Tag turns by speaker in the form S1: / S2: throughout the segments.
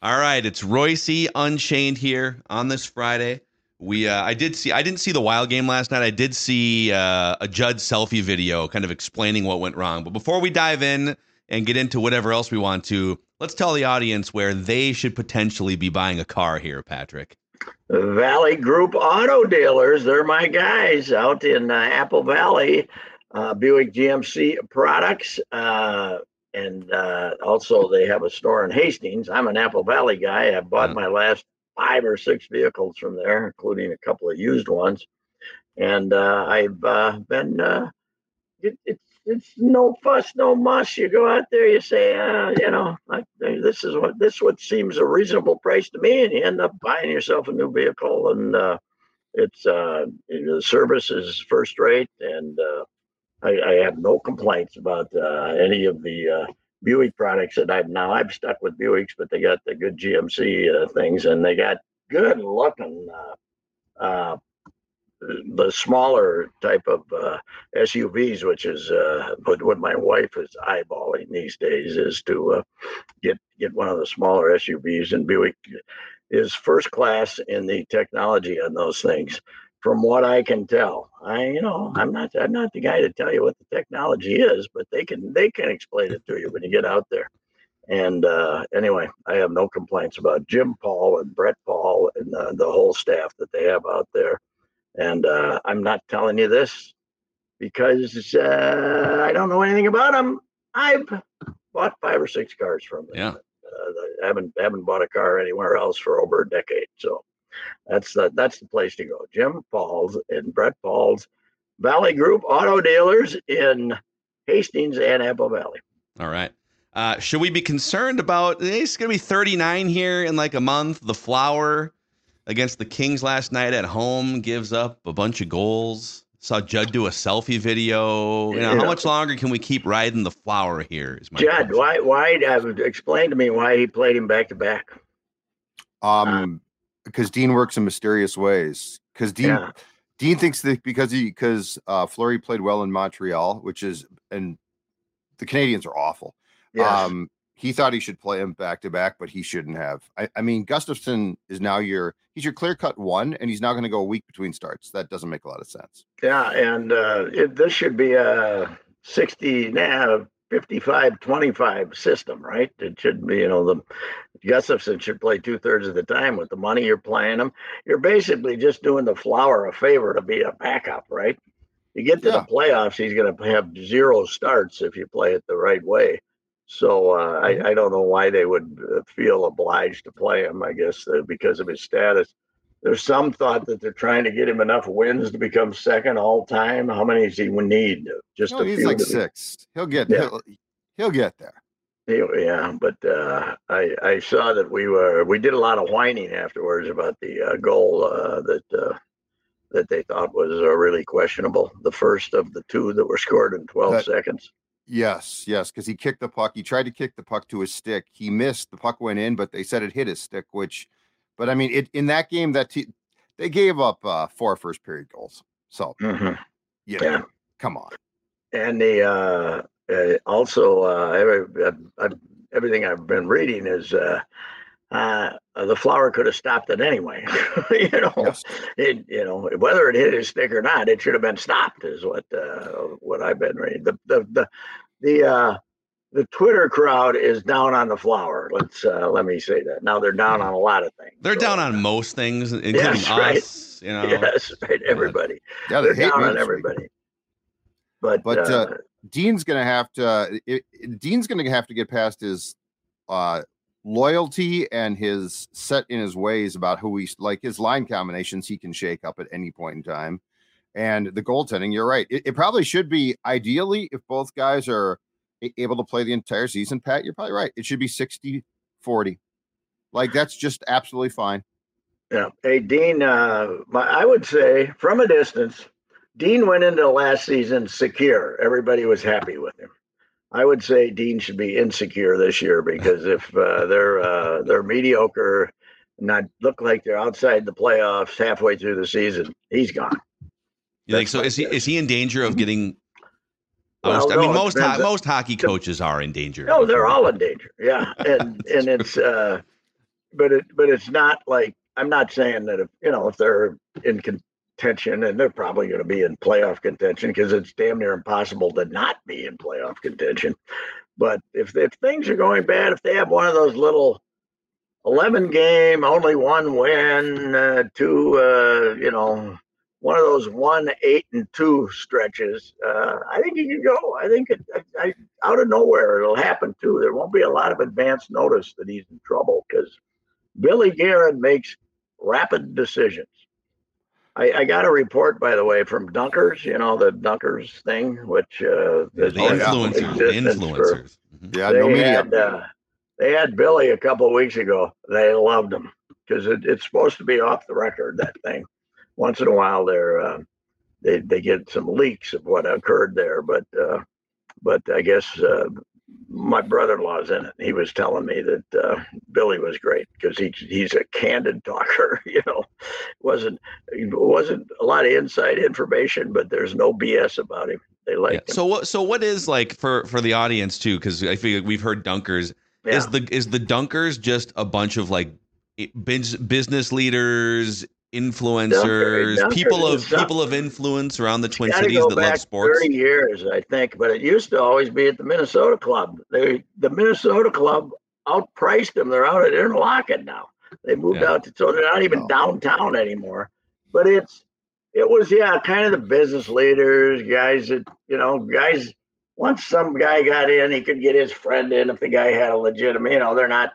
S1: All right, it's Reusse Unchained here on this Friday. We uh, I did see I didn't see the wild game last night. I did see uh, a Judd selfie video kind of explaining what went wrong. But before we dive in and get into whatever else we want to, let's tell the audience where they should potentially be buying a car here, Patrick.
S2: Valley Group Auto Dealers, they're my guys out in uh, Apple Valley. Uh, Buick GMC products, uh, and uh, also they have a store in Hastings. I'm an Apple Valley guy. I bought
S1: Mm.
S2: my last five or six vehicles from there, including a couple of used ones. And uh, I've uh, been, uh, it, it's it's no fuss, no muss. You go out there, you say, uh, you know, like, this is what this what seems a reasonable price to me, and you end up buying yourself a new vehicle, and uh, it's uh, the service is first rate, and uh, I, I have no complaints about uh, any of the uh, Buick products that I've now. I've stuck with Buicks, but they got the good GMC uh, things, and they got good looking. Uh, uh, the smaller type of uh, SUVs, which is uh, what, what my wife is eyeballing these days, is to uh, get get one of the smaller SUVs. And Buick is first class in the technology on those things, from what I can tell. I, you know, I'm not I'm not the guy to tell you what the technology is, but they can they can explain it to you when you get out there. And uh, anyway, I have no complaints about Jim Paul and Brett Paul and uh, the whole staff that they have out there. And uh, I'm not telling you this because uh, I don't know anything about them. I've bought five or six cars from them.
S1: Yeah.
S2: Uh, I haven't haven't bought a car anywhere else for over a decade. So that's the that's the place to go. Jim Falls and Brett Falls Valley Group Auto Dealers in Hastings and Apple Valley.
S1: All right. Uh, should we be concerned about it's going to be 39 here in like a month? The Flower against the Kings last night at home gives up a bunch of goals. Saw Judd do a selfie video. You know,
S2: Yeah.
S1: how much longer can we keep riding the Flower here? Is my
S2: Judd,
S1: question.
S2: why why uh, explain to me why he played him back to back?
S3: Um, because Dean works in mysterious ways. Because Dean
S2: Yeah.
S3: Dean thinks that because he because uh Fleury played well in Montreal, which is and the Canadiens are awful.
S2: Yes.
S3: Um, he thought he should play him back to back, but he shouldn't have. I, I mean, Gustavsson is now your he's your clear cut one, and he's now going to go a week between starts. That doesn't make a lot of sense.
S2: Yeah, and uh, it, this should be a 60, nah, 55, 25 system, right? It should be, you know, the Gustavsson should play two thirds of the time with the money you're playing him. You're basically just doing the flower a favor to be a backup, right? You get to
S3: Yeah.
S2: the playoffs, he's going to have zero starts if you play it the right way. So uh, I, I don't know why they would feel obliged to play him. I guess uh, because of his status. There's some thought that they're trying to get him enough wins to become second all time. How many does he need? Just
S3: No,
S2: a
S3: he's
S2: few.
S3: like six. He'll get
S2: Yeah.
S3: he'll, he'll get there.
S2: Yeah, but uh, I I saw that we were we did a lot of whining afterwards about the uh, goal uh, that uh, that they thought was uh, really questionable. The first of the two that were scored in 12
S3: That-
S2: seconds.
S3: Yes, yes, because he kicked the puck. He tried to kick the puck to his stick. He missed. The puck went in, but they said it hit his stick. Which, but I mean, it in that game that te- they gave up uh, four first period goals. So
S2: Mhm.
S3: you know,
S2: Yeah.
S3: come on.
S2: And the uh, uh, also uh, every, uh, uh, everything I've been reading is uh, uh, the flower could have stopped it anyway. you know,
S3: Yes.
S2: it you know whether it hit his stick or not, it should have been stopped. Is what uh, what I've been reading. The the the the uh, the Twitter crowd is down on the flower. Let's uh, let me say that. Now they're down on a lot of things.
S1: They're
S2: So,
S1: down on most things, including
S2: Yes, right.
S1: us. You know,
S2: Yes, right. Everybody.
S3: Yeah, they
S2: They're down on
S3: this week.
S2: everybody. But,
S3: But,
S2: uh,
S3: uh, Dean's gonna have to. It, it- Dean's gonna have to get past his uh, loyalty and his set in his ways about who he's like his line combinations. He can shake up at any point in time, and the goaltending. You're right. It, it probably should be ideally if both guys are a- able to play the entire season. Pat, you're probably right. It should be 60 40. Like that's just absolutely fine.
S2: Yeah. Hey, Dean, uh, my, I would say from a distance, Dean went into last season secure. Everybody was happy with him. I would say Dean should be insecure this year because if uh, they're uh, they're mediocre, and not look like they're outside the playoffs halfway through the season, he's gone.
S1: you think so?
S2: my
S1: Is he is he in danger of getting?
S2: Well,
S1: ousted? I mean, most ho- most hockey coaches are in danger.
S2: No, they're all in danger. Yeah, and and it's uh, but it but it's not like I'm not saying that if you know if they're in contention and they're probably going to be in playoff contention because it's damn near impossible to not be in playoff contention. But if if things are going bad, if they have one of those little 11 game, only one win, uh, two, uh, you know, one of those one, eight, and two stretches, uh, I think he can go. I think it, I, I, out of nowhere it'll happen too. There won't be a lot of advance notice that he's in trouble because Billy Guerin makes rapid decisions. I, I, got a report, by the way, from Dunkers. You know the Dunkers thing, which uh,
S1: the influencers, influencers. For,
S3: mm-hmm. yeah, no media.
S2: Had, uh, they had Billy a couple of weeks ago. They loved him because it, it's supposed to be off the record. That thing. Once in a while, they're uh, they they get some leaks of what occurred there, but uh, but I guess uh, my brother-in-law's in it. He was telling me that uh, Billy was great because he he's a candid talker. You know, wasn't wasn't a lot of inside information, but there's no BS about him. They like yeah.
S1: So what? So what is like for for the audience too? Because I feel we've heard dunkers yeah. Is the is the Dunkers just a bunch of like business leaders, influencers, Dunker, people of people of influence around the Twin Cities that love sports?
S2: Thirty years, I think, but it used to always be at the Minnesota Club. They the Minnesota Club outpriced them. They're out at Interlachen now. They moved yeah. out to so they're not even oh. downtown anymore. But it's it was yeah, kind of the business leaders, guys that you know, guys once some guy got in, he could get his friend in if the guy had a legitimate, you know, they're not,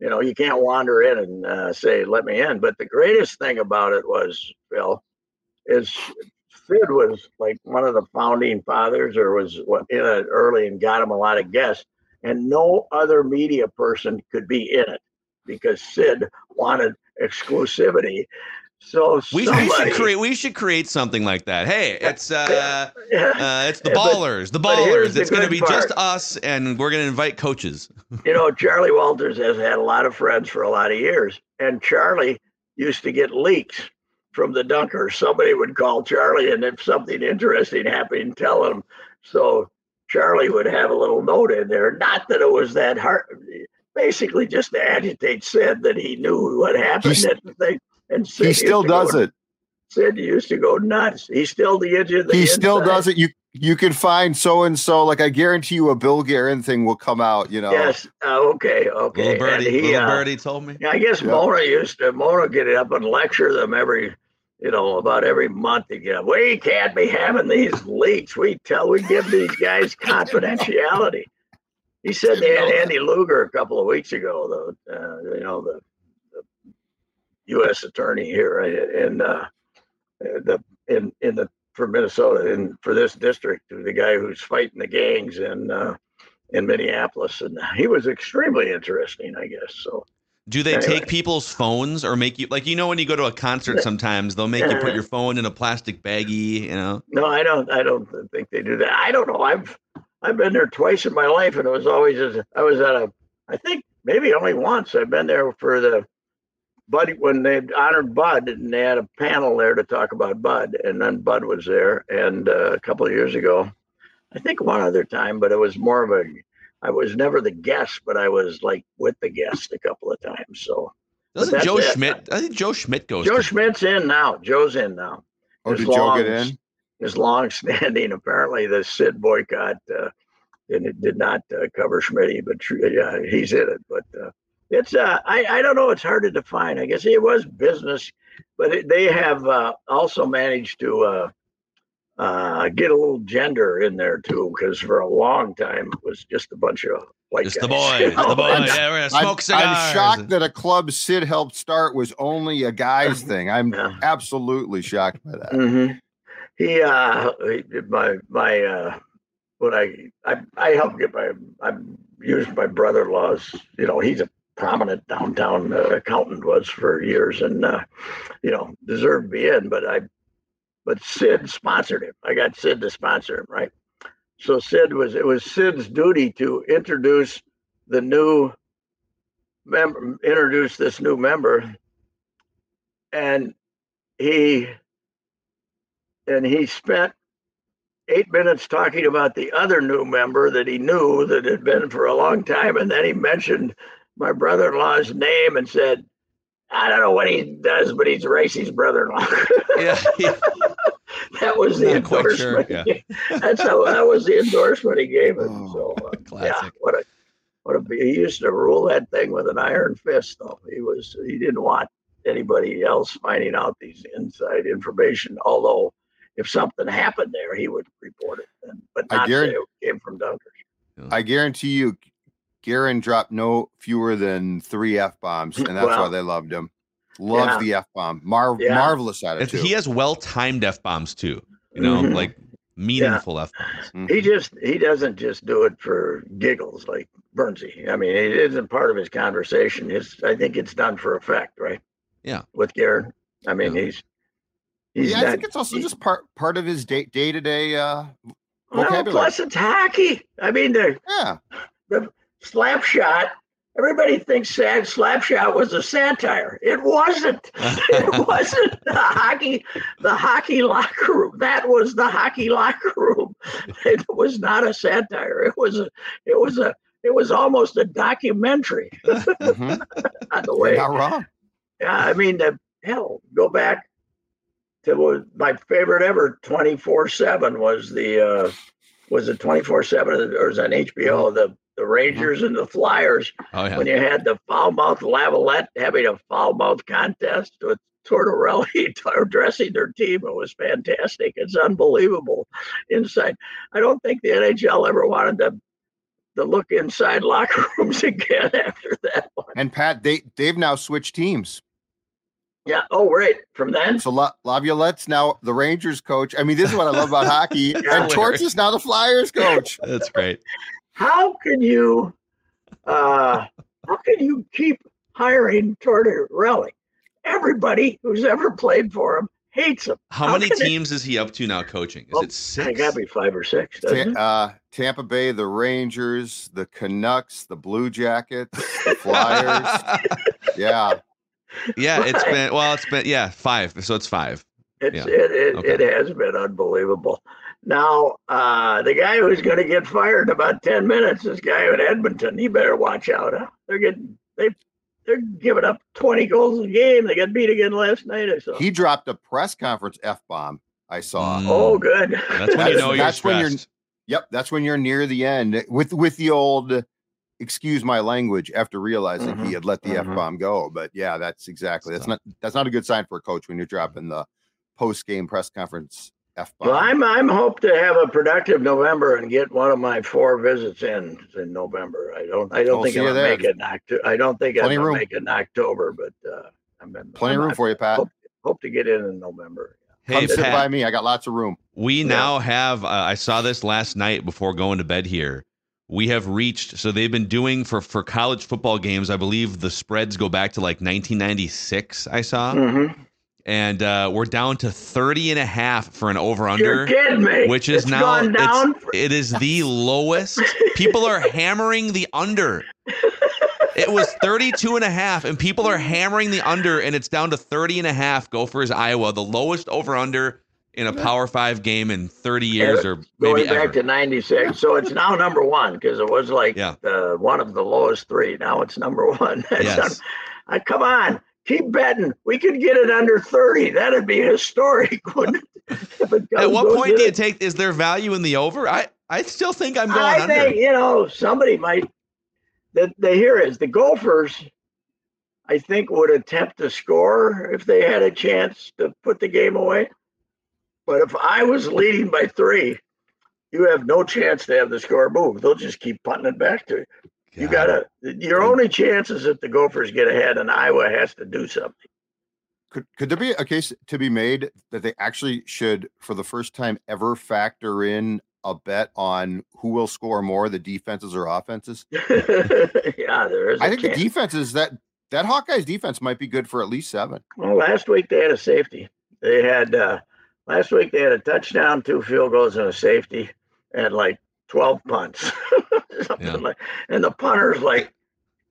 S2: you know, you can't wander in and uh, say, let me in. But the greatest thing about it was, Phil, is Sid was like one of the founding fathers or was in it early and got him a lot of guests. And no other media person could be in it because Sid wanted exclusivity. So
S1: we, somebody, we, should create we should create something like that. Hey, it's uh, yeah. uh it's the ballers, the ballers. It's going to be part. just us, and we're going to invite coaches.
S2: you know, Charlie Walters has had a lot of friends for a lot of years, and Charlie used to get leaks from the dunker. Somebody would call Charlie, and if something interesting happened, tell him. So Charlie would have a little note in there. Not that it was that hard. Basically, just to agitate Sid that he knew what happened. That the thing
S3: and Sid he still does go, it.
S2: Sid used to go nuts. He's still the edge of the.
S3: He
S2: inside.
S3: still does it. You you can find so and so. Like I guarantee you, a Bill Guerin thing will come out. You know.
S2: Yes. Uh, okay. Okay.
S1: Little birdie. He, little uh, birdie told me.
S2: I guess yeah. Mona used to. Mona get up and lecture them every. You know, about every month again. We can't be having these leaks. We tell, we give these guys confidentiality. He said they had Andy Luger a couple of weeks ago, though. Uh, you know, the U.S. attorney here in uh, the in in the for Minnesota and for this district, the guy who's fighting the gangs in uh, in Minneapolis, and he was extremely interesting, I guess. So.
S1: Do they anyway. take people's phones or make you like you know when you go to a concert sometimes they'll make you put your phone in a plastic baggie, you know?
S2: No, I don't I don't think they do that. I don't know. I've I've been there twice in my life and it was always as I was at a I think maybe only once I've been there for the Bud when they honored Bud and they had a panel there to talk about Bud, and then Bud was there. And uh, a couple of years ago, I think one other time, but it was more of a. I was never the guest, but I was like with the guest a couple of times. So
S1: doesn't Joe it. Schmit? I think Joe Schmit goes.
S2: Joe to- Schmit's in now. Joe's in now.
S3: Oh, his did long, Joe get in?
S2: His long-standing, apparently, the Sid boycott. Uh, and it did not uh, cover Schmit, but yeah, he's in it. But uh, it's uh, I I don't know. It's hard to define. I guess it was business, but it, they have uh, also managed to uh, uh, get a little gender in there too, because for a long time it was just a bunch of white
S1: just
S2: guys.
S1: the boys, the boys. Yeah, we're gonna smoke I'm, cigars.
S3: I'm shocked that a club Sid helped start was only a guys thing. I'm yeah. absolutely shocked by that.
S2: Mm-hmm. He, uh, he, my my uh, when I I I helped get my I used my brother-in-law's. You know, he's a prominent downtown uh, accountant was for years, and uh, you know deserved to be in. But I, but Sid sponsored him. I got Sid to sponsor him, right? So Sid was it was Sid's duty to introduce the new member, introduce this new member, and he and he spent eight minutes talking about the other new member that he knew that had been for a long time, and then he mentioned my brother-in-law's name and said, "I don't know what he does, but he's Reusse's brother-in-law."
S1: Yeah, yeah.
S2: that was the
S1: Not quite sure,
S2: endorsement. That's how that was the endorsement he gave him.
S3: Oh,
S2: so uh, yeah,
S1: classic.
S2: what a what a he used to rule that thing with an iron fist. Though he was he didn't want anybody else finding out these inside information. Although if something happened there, he would report it. And, but
S3: I
S2: not say
S3: guarantee-
S2: it came from Dunkers.
S3: I guarantee you, Guerin dropped no fewer than three f bombs, and that's why they loved him. Loves
S2: yeah.
S3: the f bomb. Mar-
S2: Yeah.
S3: Marvelous
S1: If
S3: attitude.
S1: he has well timed f bombs too. You know,
S2: Mhm.
S1: like meaningful f bombs.
S3: Mhm.
S2: He just he doesn't just do it for giggles like Bernsey. I mean, it isn't part of his conversation. His I think it's done for effect, right?
S1: Yeah.
S2: With Guerin. I mean,
S1: Yeah.
S2: he's he's
S3: yeah, I think it's also just part part of his day day to day. Uh,
S2: well,
S3: vocabulary.
S2: plus it's hockey. I mean, they're
S3: yeah,
S2: slap shot. Everybody thinks sad slap shot was a satire. It wasn't. it wasn't the hockey, the hockey locker room. That was the hockey locker room. It was not a satire. It was a, it was a, it was almost a documentary
S3: mhm.
S2: on the
S3: You're
S2: way.
S3: not wrong.
S2: Yeah, I mean, the, hell, go back to my favorite ever. Twenty four seven was the uh, was it twenty four seven or was it on HBO? The the Rangers and the Flyers
S1: Oh yeah.
S2: when you had the foul mouth Laviolette having a foul mouth contest with Tortorella dressing their team. It was fantastic. It's unbelievable inside. I don't think the NHL ever wanted to to look inside locker rooms again after that one.
S3: And Pat, they they've now switched teams.
S2: Yeah. Oh, right. From then.
S3: So La- Laviolette's now the Rangers coach. I mean, this is what I love about hockey.
S2: Yeah.
S3: and Torts is now the Flyers coach.
S1: That's great.
S2: How can you uh how can you keep hiring Tortorella? Everybody who's ever played for him hates him.
S1: How,
S2: How
S1: many
S2: can it-
S1: teams is he up to now coaching? Is
S2: Well,
S1: it
S2: I
S1: six?
S2: gotta be five or six, doesn't it?
S3: Ta- uh, Tampa Bay, the Rangers, the Canucks, the Blue Jackets, the Flyers. yeah,
S1: yeah, it's been well, it's been yeah, five. So it's five.
S2: It's
S1: Yeah.
S2: it it,
S1: Okay.
S2: it has been unbelievable. Now, uh, the guy who's going to get fired in about ten minutes, this guy in Edmonton, he better watch out. Huh? They're getting they they're giving up twenty goals a game. They got beat again last night. I saw.
S3: he dropped a press conference f bomb. I saw.
S1: Mm.
S2: oh, good.
S1: That's when you
S3: That's-
S1: know you're
S3: that's when you're- Yep, that's when you're near the end with with the old. Excuse my language. After realizing
S2: Mhm,
S3: he had let the
S2: mhm.
S3: f bomb go, but yeah, that's exactly that's not that's not a good sign for a coach when you're dropping the post game press conference f bomb.
S2: Well, I'm I'm hope to have a productive November and get one of my four visits in in November. I don't I don't
S3: We'll
S2: think I'm
S3: you
S2: gonna make it in October. I don't think I'm
S3: Plenty of
S2: gonna make it in October, but uh, I'm in,
S3: Plenty of
S2: I'm-
S3: room for you, Pat.
S2: Hope, hope to get in in November.
S1: Hey
S3: Come sit by me. I got lots of room.
S1: we
S2: Yeah.
S1: now have. Uh, I saw this last night before going to bed here. We have reached. So they've been doing for for college football games. I believe the spreads go back to like 1996. I saw,
S2: Mm-hmm.
S1: And uh, we're down to 30 and a half for an over under. which is
S2: It's
S1: now it's-
S2: for-
S1: It is the lowest. People are hammering the under. It was 32 and a half, and people are hammering the under, and it's down to 30 and a half. Gophers, Iowa, the lowest over under in a Power Five game in 30 years or maybe
S2: going back
S1: ever.
S2: to '96. So it's now number one because it was like
S1: Yeah.
S2: uh, one of the lowest three. Now it's number one.
S1: Yes.
S2: un- I come on, keep betting. We could get it under 30. That'd be historic, wouldn't it?
S1: At what point do you
S2: it.
S1: take? Is there value in the over? I I still think I'm going
S2: I
S1: under.
S2: think you know somebody might. The the here is the Gophers I think would attempt to score if they had a chance to put the game away. But if I was leading by three, you have no chance to have the score move. They'll just keep punting it back to you. You gotta. Your only chance is if the Gophers get ahead and Iowa has to do something.
S3: Could could there be a case to be made that they actually should, for the first time ever, factor in a bet on who will score more, the defenses or offenses?
S2: yeah, there is.
S3: I think
S2: chance.
S3: the defenses that that Hawkeyes defense might be good for at least seven.
S2: Well, last week they had a safety. They had uh, last week they had a touchdown, two field goals, and a safety, and like twelve punts, something
S1: Yeah.
S2: like. And the punters like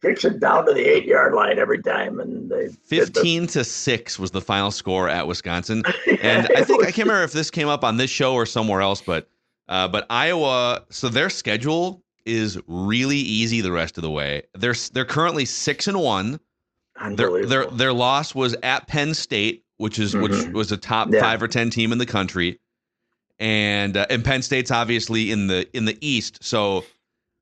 S2: kicks it down to the eight yard line every time, and they did the-
S1: 15 to 6 was the final score at Wisconsin. and I think I can't remember if this came up on this show or somewhere else, but uh, but Iowa, so their schedule is really easy the rest of the way. They're they're currently six and one. Their their their loss was at Penn State, which is which
S2: Mhm.
S1: was a top
S2: Yeah.
S1: five or ten team in the country, and uh, and Penn State's obviously in the in the East. So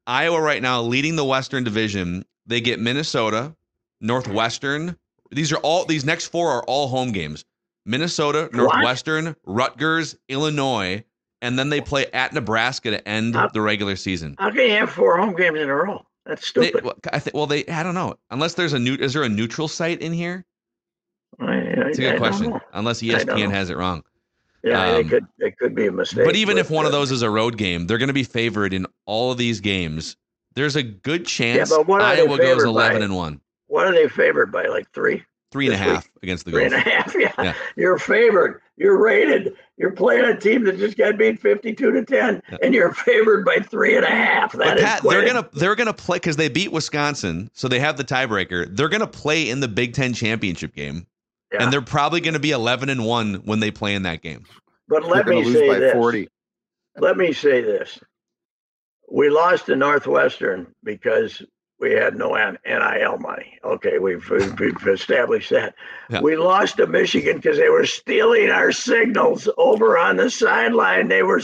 S1: Iowa right now leading the Western Division. They get Minnesota, Northwestern. These are all these next four are all home games. Minnesota, Northwestern, Rutgers, Illinois, and then they play at Nebraska to end
S2: Uh,
S1: the regular season.
S2: How can you have four home games in a row? That's
S1: They,
S2: stupid.
S1: well, I think. Well, they. I don't know. Unless there's a new. Is there a neutral site in here?
S2: I, I,
S1: It's a good
S2: don't
S1: question. Unless
S2: I
S1: ESPN has it wrong.
S2: Yeah, it
S1: Um,
S2: could it could be a mistake.
S1: But even if one of
S2: uh,
S1: those is a road game, they're going to be favored in all of these games. There's a good chance
S2: but what
S1: Iowa goes 11
S2: by?
S1: and one,
S2: what are they favored by? Like three,
S1: three and a
S2: This week.
S1: against the
S2: three and a half. Yeah.
S1: Yeah.
S2: you're favored. You're rated. You're playing a team that just got beat fifty-two to ten,
S1: Yeah.
S2: and you're favored by three and a half. That
S1: But
S2: is
S1: Pat, they're
S2: a-
S1: gonna they're gonna play because they beat Wisconsin, so they have the tiebreaker. They're gonna play in the Big Ten championship game,
S2: yeah.
S1: and they're probably gonna be 11 and one when they play in that game.
S2: But
S3: They're
S2: let me
S3: lose
S2: say
S3: by
S2: this.
S3: 40.
S2: let me say this. We lost to Northwestern because we had no NIL money. Okay, we've, we've, we've established that.
S1: Yeah.
S2: We lost to Michigan because they were stealing our signals over on the sideline. They were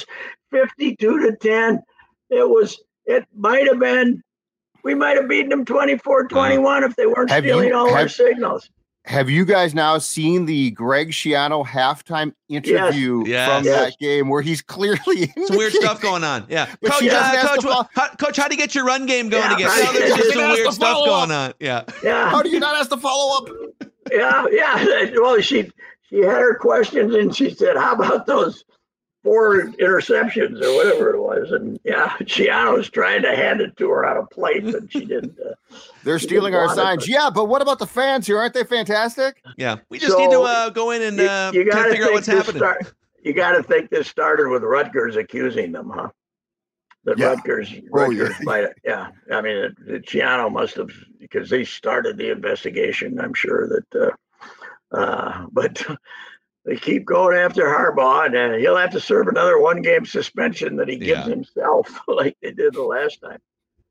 S2: 52 to 10. It was, it might have been, we might have beaten them 24 21 if they weren't
S3: Have you-
S2: stealing all our signals.
S3: Have you guys now seen the Greg Schiano halftime interview
S1: Yes.
S3: from
S2: Yes.
S3: that game where he's clearly
S1: Some weird stuff going on. Yeah,
S3: But
S1: coach, uh, coach, what, how, coach, how do you get your run game going
S2: Yeah,
S1: again?
S2: right.
S1: There's just some weird stuff
S3: follow
S1: going on. Yeah,
S2: Yeah.
S3: How do you not ask the follow up?
S2: yeah, yeah. Well, she she had her questions and she said, "How about those four interceptions or whatever it was?" And yeah, Schiano was trying to hand it to her on a plate, and she didn't. Uh,
S3: They're
S2: She
S3: stealing
S2: didn't
S3: our
S2: want it,
S3: signs.
S2: but-
S3: Yeah, but what about the fans here? Aren't they fantastic?
S1: yeah. We just
S2: So,
S1: need to uh, go in and
S2: you,
S1: uh,
S2: you
S1: kind
S2: gotta
S1: figure out
S2: think
S1: what's
S2: this
S1: happening.
S2: start. You got to think this started with Rutgers accusing them, huh? That
S3: Yeah.
S2: Rutgers,
S3: Oh, yeah.
S2: Rutgers might, yeah. I mean, it, it, Schiano must have because they started the investigation. I'm sure that, uh, uh, but they keep going after Harbaugh, and uh, he'll have to serve another one-game suspension that he gives
S1: Yeah.
S2: himself, like they did the last time.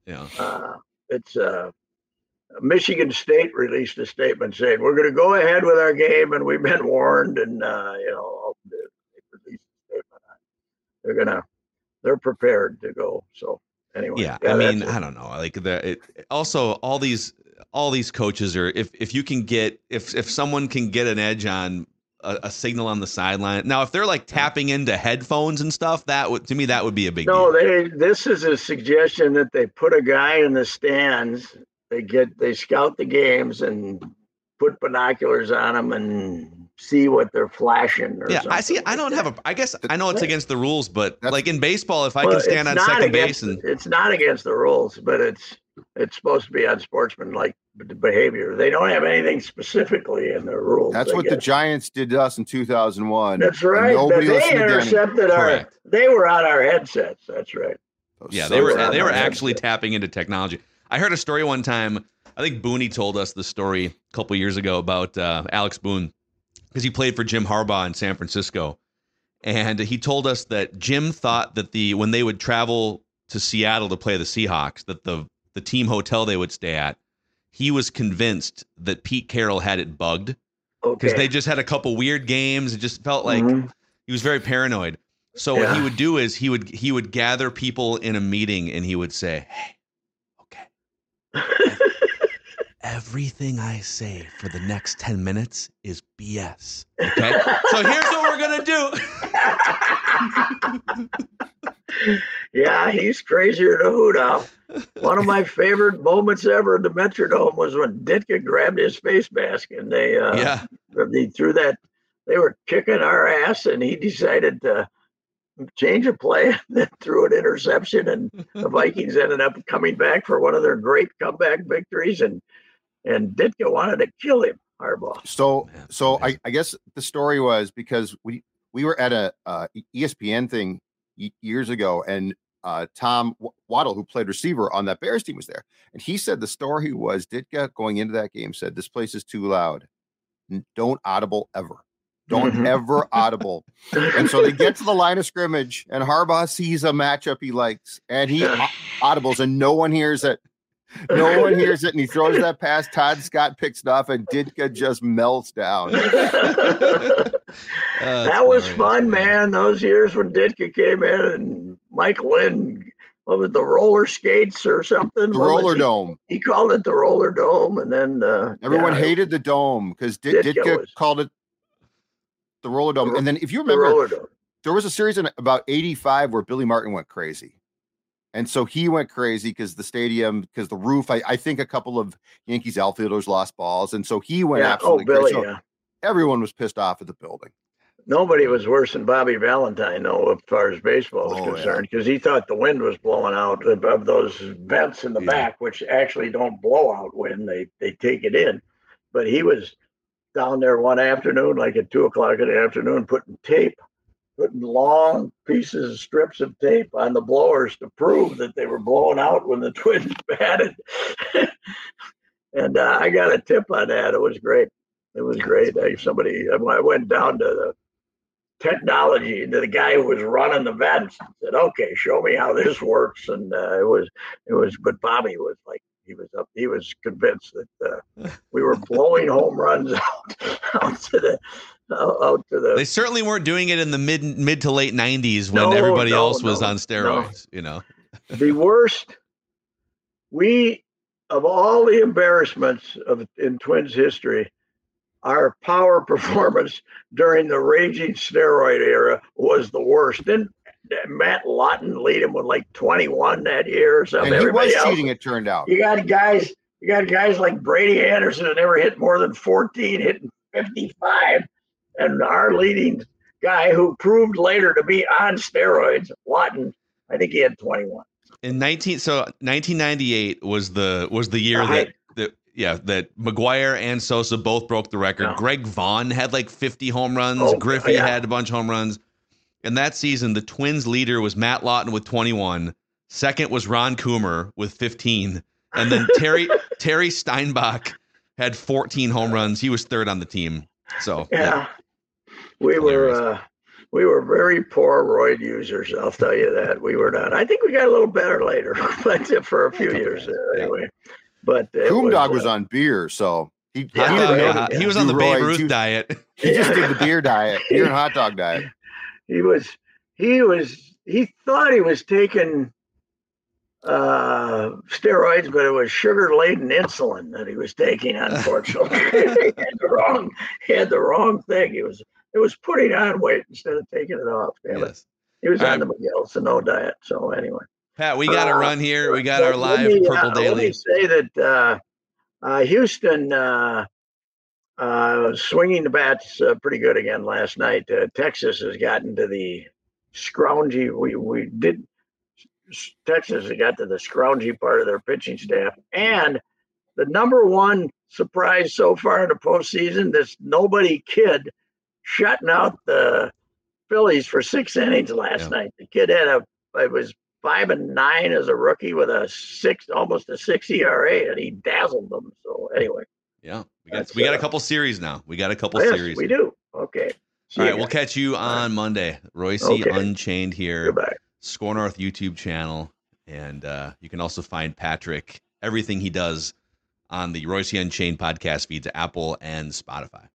S1: Yeah,
S2: Uh, it's uh, Michigan State released a statement saying we're going to go ahead with our game, and we've been warned, and uh, you know they released a statement. They're gonna, they're prepared to go. So anyway,
S1: yeah. I mean. I don't know. Like the it, also all these all these coaches are if if you can get if if someone can get an edge on a, a signal on the sideline. Now, if they're like tapping into headphones and stuff, that would to me that would be a big
S2: no,
S1: deal.
S2: they. This is a suggestion that they put a guy in the stands. They get they scout the games and put binoculars on them and see what they're flashing. Or
S1: Yeah, I see.
S2: something
S1: I don't
S2: that.
S1: have a. I guess I know it's against the rules, but like in baseball, if I
S2: Well,
S1: can stand on second
S2: against-
S1: base and
S2: it's not against the rules, but it's it's supposed to be unsportsmanlike b- behavior. They don't have anything specifically in their rules.
S3: That's
S2: I
S3: what the. Giants did to us in 2001.
S2: That's right.
S3: Nobody
S2: they
S3: listened to Denny.
S2: intercepted our.
S1: Correct.
S2: They were on our headsets. That's right.
S1: yeah,
S3: So
S1: they were they were
S2: Yeah.
S1: actually tapping into technology. I heard a story one time. I think Booney told us the story a couple years ago about uh, Alex Boone because he played for Jim Harbaugh in San Francisco, and he told us that Jim thought that the when they would travel to Seattle to play the Seahawks, that the the team hotel they would stay at, he was convinced that Pete Carroll had it bugged
S2: Okay.
S1: because they just had a couple weird games. It just felt like
S2: Mhm.
S1: he was very paranoid. So what he would do is he would he would gather people in a meeting and he would say, "Hey, okay, everything I say for the next ten minutes is BS. Okay, so here's what we're gonna do."
S2: yeah, he's crazier than a hoot owl. One of my favorite moments ever in the Metrodome was when Ditka grabbed his face mask and they uh,
S1: yeah,
S2: they threw that. They were kicking our ass, and he decided to change a play and then threw an interception, and the Vikings ended up coming back for one of their great comeback victories. And and Ditka wanted to kill him, Harbaugh.
S3: So, so I. I guess the story was because we we were at a uh, ESPN thing years ago, and uh, Tom W- Waddle, who played receiver on that Bears team, was there, and he said the story was Ditka going into that game said this place is too loud, don't audible ever. Don't
S2: Mhm.
S3: ever audible. And so they get to the line of scrimmage, and Harbaugh sees a matchup he likes, and he audibles, and no one hears it. No one hears it, and he throws that pass. Todd Scott picks it off, and Ditka just melts down.
S1: Uh,
S2: that was
S1: hilarious,
S2: fun, man. Those years when Ditka came in and Mike Lynn, what was it, the roller skates or something?
S3: The roller
S2: he?
S3: dome.
S2: He called it the roller dome, and then uh,
S3: Everyone
S2: yeah,
S3: hated the dome because
S2: Ditka
S3: Ditka
S2: was-
S3: called it the roller dome.
S2: The-
S3: And then if you remember,
S2: roller dome.
S3: there was a series in about 85 where Billy Martin went crazy. And so he went crazy because the stadium, because the roof, I, I think a couple of Yankees outfielders lost balls. And so he went
S2: Yeah, oh
S3: absolutely
S2: Billy,
S3: crazy. So
S2: yeah.
S3: everyone was pissed off at the building.
S2: Nobody was worse than Bobby Valentine, though, as far as baseball was
S3: Oh,
S2: concerned, because he thought the wind was blowing out of those vents in the
S1: Yeah.
S2: back, which actually don't blow out wind; they they take it in. But he was down there one afternoon, like at two o'clock in the afternoon, putting tape, putting long pieces, of strips of tape on the blowers to prove that they were blowing out when the Twins batted. and uh, I got a tip on that. It was great. It was great. I, somebody, I went down to the technology to the guy who was running the vents and said, "Okay, show me how this works." And uh, it was, it was, but Bobby was like, he was up, he was convinced that uh, we were blowing home runs out, out to the, out, out to the.
S1: They certainly weren't doing it in the mid mid to late '90s when
S2: No,
S1: everybody
S2: no,
S1: else was
S2: no,
S1: on steroids. You know,
S2: the worst we of all the embarrassments of in twins history our power performance during the raging steroid era was the worst didn't matt lawton lead him with like 21 that year or something
S3: And he was
S2: Everybody else-
S3: cheating, it turned out.
S2: you got guys you got guys like brady anderson that never hit more than 14 hitting 55 and our leading guy who proved later to be on steroids lawton i think he had 21
S1: in 19 so 1998 was the was the year that yeah that McGwire and Sosa both broke the record.
S2: Yeah.
S1: Greg Vaughn had like 50 home runs.
S2: Oh,
S1: Griffey
S2: yeah.
S1: had a bunch of home runs. And that season, the Twins leader was Matt Lawton with 21. Second was Ron Coomer with 15, and then Terry Terry Steinbach had 14 home runs. He was third on the team. So
S2: Yeah. We
S1: Hilarious.
S2: were uh, we were very poor roid users. I'll tell you that we were not. I think we got a little better later, but for a few years there anyway. But it
S3: Coomdog was
S2: uh,
S3: on beer, so he, he,
S2: Yeah,
S1: Hot
S3: didn't know
S1: yeah, he was on the
S3: do
S1: Babe. Ruth
S3: He-
S1: diet.
S3: He just did the beer diet, beer and hot dog diet.
S2: he was he was he thought he was taking uh steroids but it was sugar laden insulin that he was taking unfortunately he had the wrong he had the wrong thing he was it was putting on weight instead of taking it off damn it he was
S1: All
S2: on the miguel no diet so anyway
S1: Pat, we got to
S2: Uh,
S1: run here. We got our live
S2: me,
S1: Purple
S2: uh,
S1: Daily.
S2: Let me say that uh, uh, Houston uh, uh, swinging the bats uh, pretty good again last night. Uh, Texas has gotten to the scroungy. We we did. Texas has got to the scroungy part of their pitching staff, and the number one surprise so far in the postseason. This nobody kid shutting out the Phillies for six innings last
S1: Yeah.
S2: night. The kid had a it was five and nine as a rookie with a six almost a six ERA, and he dazzled them. So anyway,
S1: Yeah, we got we got a
S2: uh,
S1: couple series now. We got a couple
S2: yes,
S1: series.
S2: we do. Okay. See
S1: All
S2: you
S1: we'll catch you
S2: right.
S1: on Monday. Reusse
S2: Okay.
S1: Unchained here,
S2: Goodbye.
S1: Skor North YouTube channel, and uh, you can also find Patrick everything he does on the Reusse Unchained podcast feeds, Apple and Spotify.